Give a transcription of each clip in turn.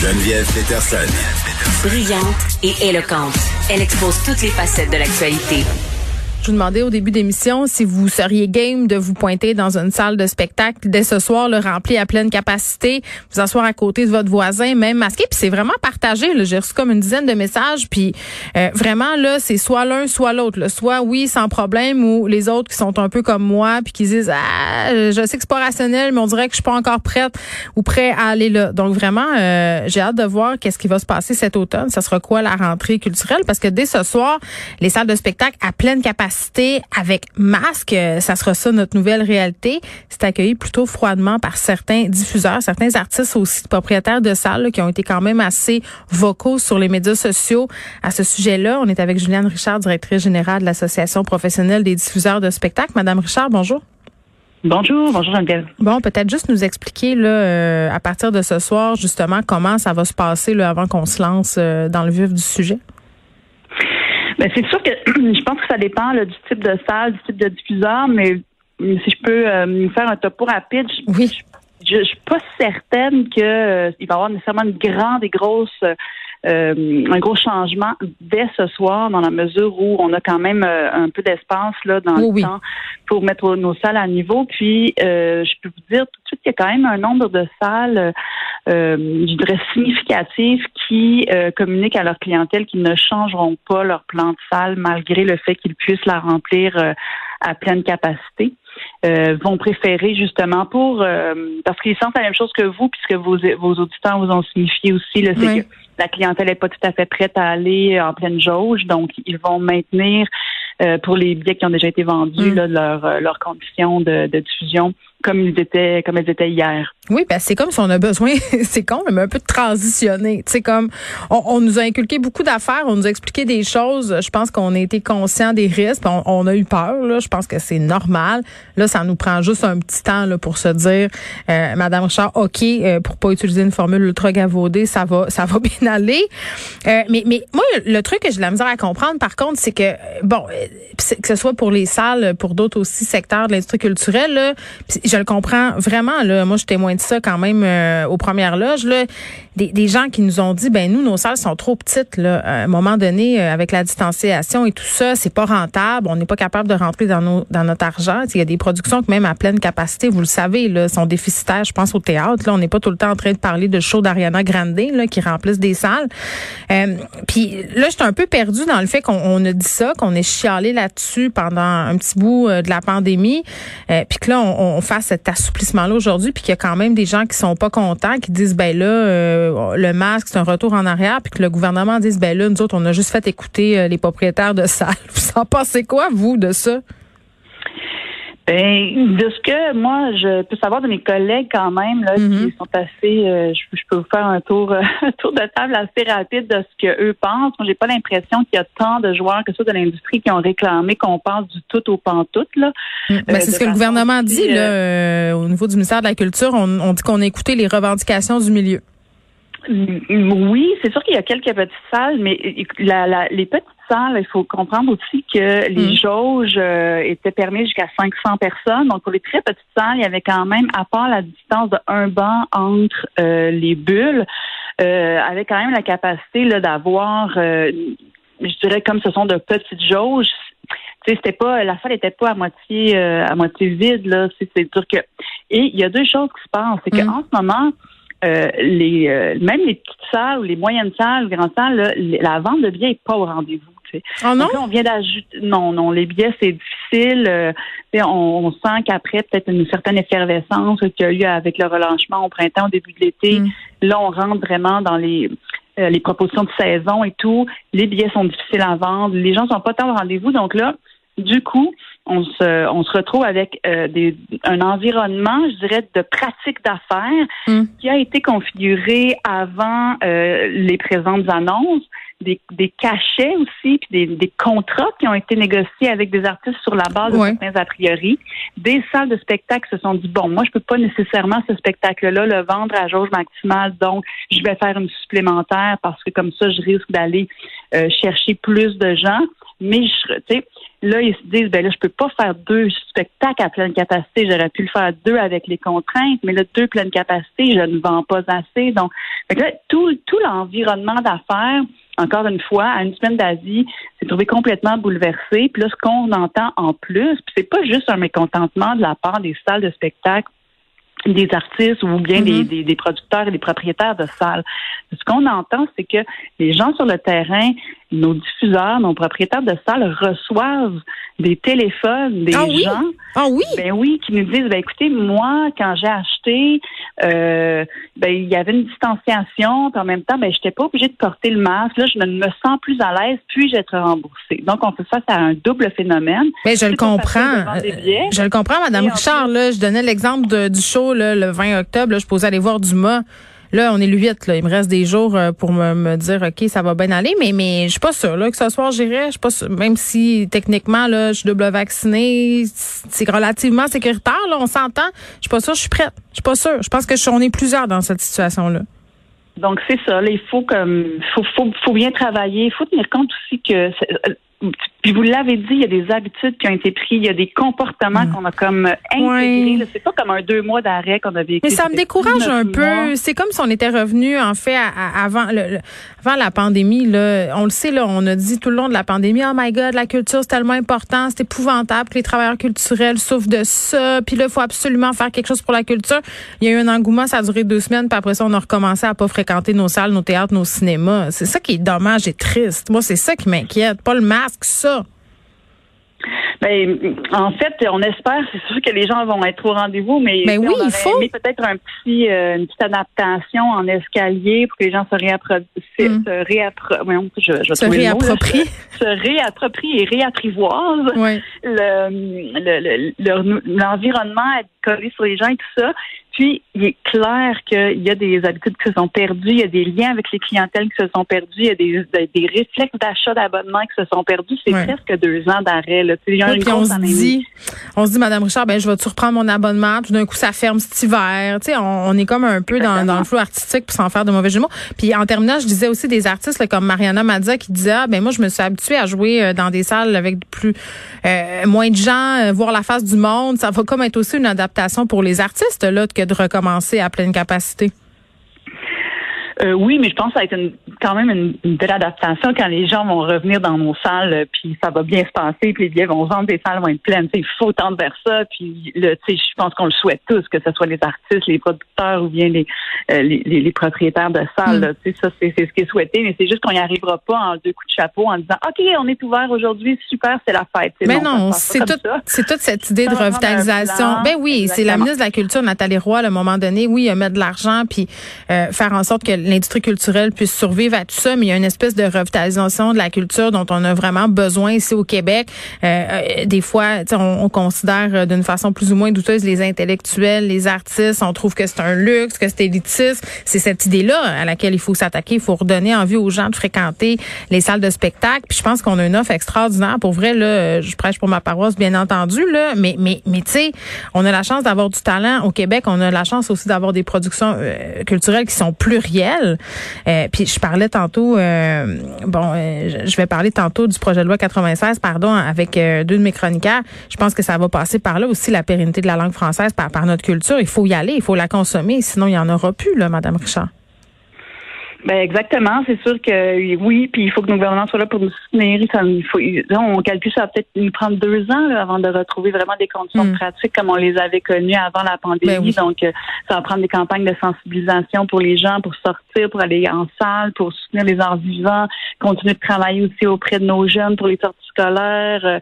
Geneviève Peterson. Brillante et éloquente, elle expose toutes les facettes de l'actualité. Je vous demandais au début d'émission si vous seriez game de vous pointer dans une salle de spectacle dès ce soir, le rempli à pleine capacité, vous asseoir à côté de votre voisin, même masqué. Puis c'est vraiment partagé. J'ai reçu comme une dizaine de messages. Puis euh, vraiment là, c'est soit l'un, soit l'autre. Soit oui, sans problème, ou les autres qui sont un peu comme moi, puis qui disent ah, je sais que c'est pas rationnel, mais on dirait que je suis pas encore prête ou prêt à aller là. Donc vraiment, euh, j'ai hâte de voir qu'est-ce qui va se passer cet automne. Ça sera quoi la rentrée culturelle? Parce que dès ce soir, les salles de spectacle à pleine capacité avec masque. Euh, ça sera ça notre nouvelle réalité. C'est accueilli plutôt froidement par certains diffuseurs, certains artistes aussi, propriétaires de salles qui ont été quand même assez vocaux sur les médias sociaux à ce sujet-là. On est avec Juliane Richard, directrice générale de l'Association professionnelle des diffuseurs de spectacles. Madame Richard, bonjour. Bonjour, bonjour Geneviève. Bon, peut-être juste nous expliquer là, euh, à partir de ce soir justement comment ça va se passer là, avant qu'on se lance euh, dans le vif du sujet. Ben, c'est sûr que je pense que ça dépend du type de salle, du type de diffuseur, mais si je peux euh, faire un topo rapide, oui. je, je, suis pas certaine que euh, il va y avoir nécessairement une grande et grosse euh, un gros changement dès ce soir dans la mesure où on a quand même un peu d'espace là dans le temps pour mettre nos salles à niveau. Puis je peux vous dire tout de suite qu'il y a quand même un nombre de salles euh, je dirais, significatifs qui euh, communiquent à leur clientèle qu'ils ne changeront pas leur plan de salle malgré le fait qu'ils puissent la remplir euh, à pleine capacité. Euh, vont préférer justement pour parce qu'ils sentent la même chose que vous puisque vos, vos auditeurs vous ont signifié aussi le c'est que la clientèle n'est pas tout à fait prête à aller en pleine jauge. Donc ils vont maintenir pour les billets qui ont déjà été vendus mm. là, leur, leurs conditions de, de diffusion comme ils étaient comme elles étaient hier. Oui, ben c'est comme si on a besoin, c'est con, mais un peu de transitionner. Sais, comme on, nous a inculqué beaucoup d'affaires, on nous a expliqué des choses. Je pense qu'on a été conscient des risques, on, a eu peur. Là, je pense que c'est normal. Là, ça nous prend juste un petit temps là, pour se dire, euh, Madame Richard, ok, euh, pour pas utiliser une formule ultra gavaudée, ça va, ça va bien aller. Euh, mais, mais moi, le truc que j'ai de la misère à comprendre, par contre, c'est que bon, euh, que ce soit pour les salles, pour d'autres aussi secteurs de l'industrie culturelle, là, je le comprends vraiment. Là, moi, je témoigne de ça quand même euh, aux premières loges. Là, des, des, gens qui nous ont dit, ben nous, nos salles sont trop petites. Là, à un moment donné, euh, avec la distanciation et tout ça, c'est pas rentable. On n'est pas capable de rentrer dans nos dans notre argent. Il y a des productions qui même à pleine capacité, vous le savez, là, sont déficitaires. Je pense au théâtre. Là, on n'est pas tout le temps en train de parler de shows d'Ariana Grande là, qui remplissent des salles. Euh, puis là, j'étais un peu perdue dans le fait qu'on a dit ça, qu'on est chialé là-dessus pendant un petit bout de la pandémie, puis que là, on, on cet assouplissement-là aujourd'hui, puis qu'il y a quand même des gens qui sont pas contents, qui disent ben là, euh, le masque c'est un retour en arrière, puis que le gouvernement dise ben là, nous autres on a juste fait écouter euh, les propriétaires de salles. Vous en pensez quoi vous de ça? Ben, de ce que moi je peux savoir de mes collègues quand même là, qui mm-hmm. sont assez, euh, je, peux vous faire un tour, un tour de table assez rapide de ce que eux pensent. Moi, j'ai pas l'impression qu'il y a tant de joueurs que ça de l'industrie qui ont réclamé qu'on passe du tout au pantoute là. Mm. Ben, c'est ce que le gouvernement dit là, euh, au niveau du ministère de la Culture. On, on dit qu'on a écouté les revendications du milieu. Oui, c'est sûr qu'il y a quelques petites salles, mais les petites il faut comprendre aussi que les mm. jauges euh, étaient permises jusqu'à 500 personnes. Donc, pour les très petites salles, il y avait quand même, à part la distance de un banc entre euh, les bulles, euh, avait quand même la capacité d'avoir, euh, je dirais, comme ce sont de petites jauges, c'était pas la salle était pas à moitié à moitié vide là c'est sûr que et il y a deux choses qui se passent c'est qu'en mm. ce moment euh, les euh, même les petites salles, les moyennes salles, les grandes salles, la vente de billets n'est pas au rendez-vous. Oh non? on vient d'ajouter. Non, non, les billets, c'est difficile. Euh, on, sent qu'après, peut-être une certaine effervescence qu'il y a eu avec le relâchement au printemps, au début de l'été. Mm. Là, on rentre vraiment dans les les propositions de saison et tout. Les billets sont difficiles à vendre. Les gens sont pas tant au rendez-vous. Donc là, du coup, on se, on se retrouve avec euh, des, un environnement, je dirais, de pratique d'affaires hmm. qui a été configuré avant euh, les présentes annonces, des, des cachets aussi, puis des, des, contrats qui ont été négociés avec des artistes sur la base de certains a priori. Des salles de spectacle se sont dit bon, moi je peux pas nécessairement ce spectacle-là le vendre à jauge maximale, donc je vais faire une supplémentaire parce que comme ça je risque d'aller euh, chercher plus de gens. Mais je, tu sais, là ils se disent ben là je peux pas faire deux spectacles à pleine capacité. J'aurais pu le faire deux avec les contraintes, mais là deux pleine capacité, je ne vends pas assez. Donc, là, tout tout l'environnement d'affaires encore une fois, à une semaine d'Asie, s'est trouvé complètement bouleversé. Puis là, ce qu'on entend en plus, puis c'est pas juste un mécontentement de la part des salles de spectacle des artistes ou bien des, mm-hmm. des, des, producteurs et des propriétaires de salles. Ce qu'on entend, c'est que les gens sur le terrain nos diffuseurs, nos propriétaires de salles reçoivent des téléphones des ah gens. Ah oui? Ben oui, qui nous disent, ben écoutez, moi, quand j'ai acheté, euh, ben il y avait une distanciation, puis en même temps, ben j'étais pas obligée de porter le masque. Là, je me sens plus à l'aise, puis j'être remboursée? Donc, on fait face à un double phénomène. Mais ben, je le comprends. Je le comprends, Madame Richard. Là, je donnais l'exemple du show là, le 20 octobre. Là, je posais aller voir Dumas. Là, on est le 8, là. Il me reste des jours euh, pour me, dire, OK, ça va bien aller, mais, mais je suis pas sûre, là, que ce soir, j'irai. Je suis pas sûre. Même si, techniquement, là, je suis double vaccinée, c'est relativement sécuritaire, là, on s'entend. Je suis pas sûre, je suis prête. Je suis pas sûre. Je pense que on est plusieurs dans cette situation-là. Donc, c'est ça. il faut comme, faut, faut, faut bien travailler. Il faut tenir compte aussi que puis vous l'avez dit, il y a des habitudes qui ont été prises, il y a des comportements mm. qu'on a comme intégrés. C'est pas comme un deux mois d'arrêt qu'on a vécu. Mais ça me décourage un peu. C'est comme si on était revenu en fait avant le, avant la pandémie. Là, on le sait là, on a dit tout le long de la pandémie, oh my God, la culture c'est tellement important, c'est épouvantable que les travailleurs culturels souffrent de ça. Puis là, il faut absolument faire quelque chose pour la culture. Il y a eu un engouement, ça a duré deux semaines, puis après ça, on a recommencé à pas fréquenter nos salles, nos théâtres, nos cinémas. C'est ça qui est dommage et triste. Moi, c'est ça qui m'inquiète, pas le masque, ça. Ben, en fait, on espère, c'est sûr que les gens vont être au rendez-vous, mais, ben oui, il faut. peut-être un petit, euh, une petite adaptation en escalier pour que les gens se réapproprient, mm. se, réappro je, je se réapproprient, se réapproprient et réapprivoisent le, l'environnement le, collé sur les gens et tout ça. Puis, il est clair qu'il y a des habitudes qui se sont perdues, il y a des liens avec les clientèles qui se sont perdus, il y a des, des réflexes d'achat d'abonnement qui se sont perdus. C'est presque deux ans d'arrêt. Là. puis on se dit, on se dit, Madame Richard, ben je vais-tu reprendre mon abonnement? Tout d'un coup, ça ferme cet hiver. Tu sais, on, est comme un peu dans, dans, le flou artistique pour s'en faire de mauvais jumeaux. Puis en terminant, je disais aussi des artistes comme Mariana Mazza qui disait, ah, ben moi, je me suis habituée à jouer euh, dans des salles avec plus euh, moins de gens, euh, voir la face du monde. Ça va comme être aussi une adaptation pour les artistes là que de recommencer à pleine capacité? Euh, oui, mais je pense que ça va être quand même une, belle adaptation quand les gens vont revenir dans nos salles, euh, puis ça va bien se passer, puis les billets vont vendre, les salles vont être pleines. il faut tendre vers ça, puis le, je pense qu'on le souhaite tous, que ce soit les artistes, les producteurs ou bien les, euh, les, les, propriétaires de salles. Mm. Ça, c'est ce qui est souhaité, mais c'est juste qu'on n'y arrivera pas en deux coups de chapeau en disant OK, on est ouvert aujourd'hui, super, c'est la fête. Mais non, c'est tout, c'est toute cette idée de revitalisation. Ben oui, c'est la ministre de la Culture, Nathalie Roy, à un moment donné, oui, mettre de l'argent, puis faire en sorte que l'industrie culturelle puisse survivre à tout ça, mais il y a une espèce de revitalisation de la culture dont on a vraiment besoin ici au Québec. Euh, euh des fois, on, on considère euh, d'une façon plus ou moins douteuse les intellectuels, les artistes. On trouve que c'est un luxe, que c'est élitiste. C'est cette idée-là à laquelle il faut s'attaquer. Il faut redonner envie aux gens de fréquenter les salles de spectacle. Puis je pense qu'on a une offre extraordinaire. Pour vrai, là, je prêche pour ma paroisse, bien entendu, là, mais mais mais tu sais, on a la chance d'avoir du talent au Québec. On a la chance aussi d'avoir des productions euh, culturelles qui sont plurielles. Euh, puis je parlais tantôt, euh, bon, euh, je vais parler tantôt du projet de loi 96, pardon, avec deux de mes chroniqueurs. Je pense que ça va passer par là aussi la pérennité de la langue française par, par notre culture. Il faut y aller, il faut la consommer, sinon il n'y en aura plus, là, Madame Richard. Ben exactement, c'est sûr que oui, puis il faut que nos gouvernements soient là pour nous soutenir. il faut, on calcule ça va peut-être nous prendre deux ans avant de retrouver vraiment des conditions mm. pratiques comme on les avait connues avant la pandémie. Ben Donc, euh, ça va prendre des campagnes de sensibilisation pour les gens, pour sortir, pour aller en salle, pour soutenir les arts vivants, continuer de travailler aussi auprès de nos jeunes pour les sorties scolaires.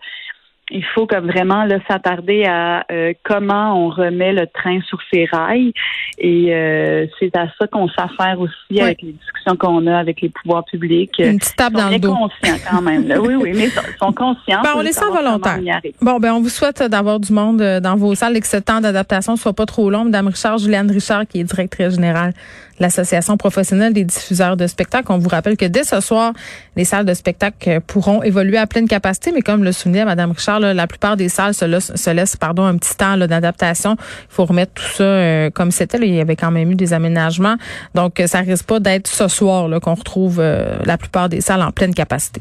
Euh, il faut comme vraiment là s'attarder à euh, comment on remet le train sur ses rails et euh, c'est à ça qu'on s'affaire aussi avec les discussions qu'on a avec les pouvoirs publics. Une petite tape dans le dos. conscients quand même. Oui, oui, mais ils sont conscients. Ben, on les sent volontaires. Bon, ben on vous souhaite d'avoir du monde euh, dans vos salles et que ce temps d'adaptation soit pas trop long. Madame Richard, Juliane Richard, qui est directrice générale de l'Association professionnelle des diffuseurs de spectacles. On vous rappelle que dès ce soir, les salles de spectacle pourront évoluer à pleine capacité, mais comme le soulignait Madame Richard, la plupart des salles se, laissent, pardon, un petit temps d'adaptation. Il faut remettre tout ça euh, comme c'était. Il y avait quand même eu des aménagements. Donc, ça risque pas d'être ce soir qu'on retrouve euh, la plupart des salles en pleine capacité.